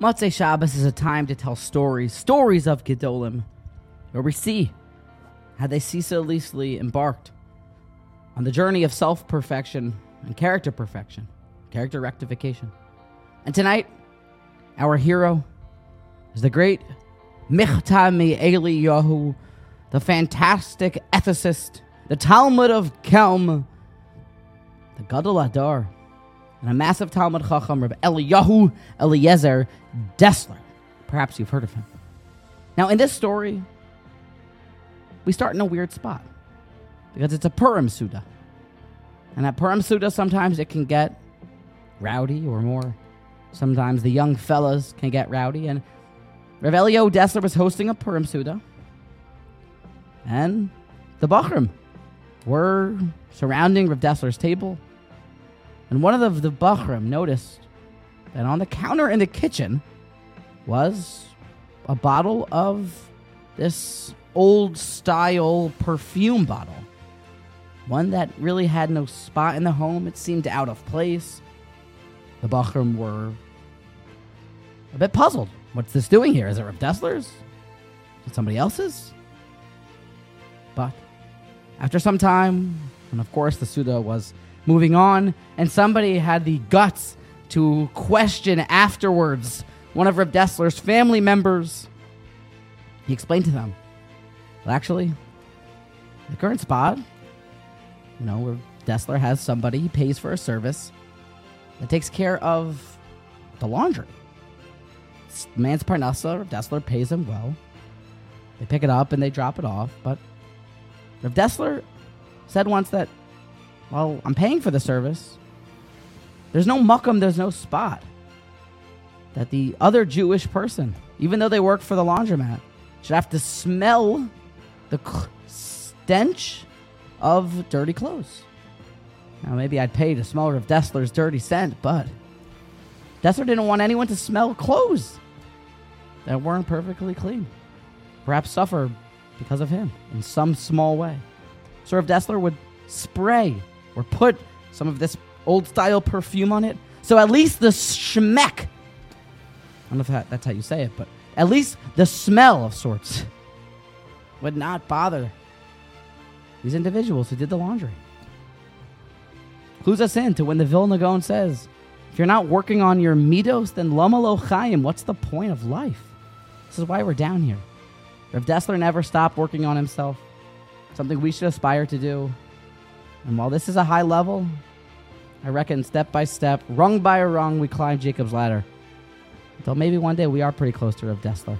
Motzei Shabbos is a time to tell stories, stories of Gedolim, where we see how they ceaselessly embarked on the journey of self perfection and character perfection, character rectification. And tonight, our hero is the great Michtav MeEliyahu, the fantastic ethicist, the Talmid of Kelm, the Gadol HaDor, and a massive Talmud Chacham, Rabbi Eliyahu Eliezer Dessler. Perhaps you've heard of him. Now, in this story, we start in a weird spot because it's a Purim Suda. And at Purim Suda, sometimes it can get rowdy or more. Sometimes the young fellas can get rowdy. And Rav Elya Dessler was hosting a Purim Suda. And the Bachrim were surrounding Rav Dessler's table. And one of the, the Bachrim noticed that on the counter in the kitchen was a bottle of this old style perfume bottle. One that really had no spot in the home. It seemed out of place. The Bachrim were a bit puzzled. What's this doing here? Is it Rav Dessler's? Is it somebody else's? But after some time, and of course the Suda was moving on, and somebody had the guts to question afterwards one of Rav Dessler's family members. He explained to them, well, actually, the current spot, you know, where Dessler has somebody, he pays for a service that takes care of the laundry. It's man's Parnassa, Rav Dessler pays him well. They pick it up and they drop it off, but Rav Dessler said once that, well, I'm paying for the service. There's no muckum, there's no spot. That the other Jewish person, even though they work for the laundromat, should have to smell the stench of dirty clothes. Now, maybe I'd pay to smell Rav Dessler's dirty scent, but Dessler didn't want anyone to smell clothes that weren't perfectly clean. Perhaps suffer because of him in some small way. So Rav Dessler would spray or put some of this old style perfume on it. So at least the schmeck, I don't know if that, that's how you say it, but at least the smell of sorts would not bother these individuals who did the laundry. Clues us in to when the Vilna Gaon says, if you're not working on your middos, then lama lo chayim, what's the point of life? This is why we're down here. Rav Dessler never stopped working on himself, something we should aspire to do. And while this is a high level, I reckon step by step, rung by rung, we climb Jacob's ladder. Until maybe one day we are pretty close to Rav Dessler.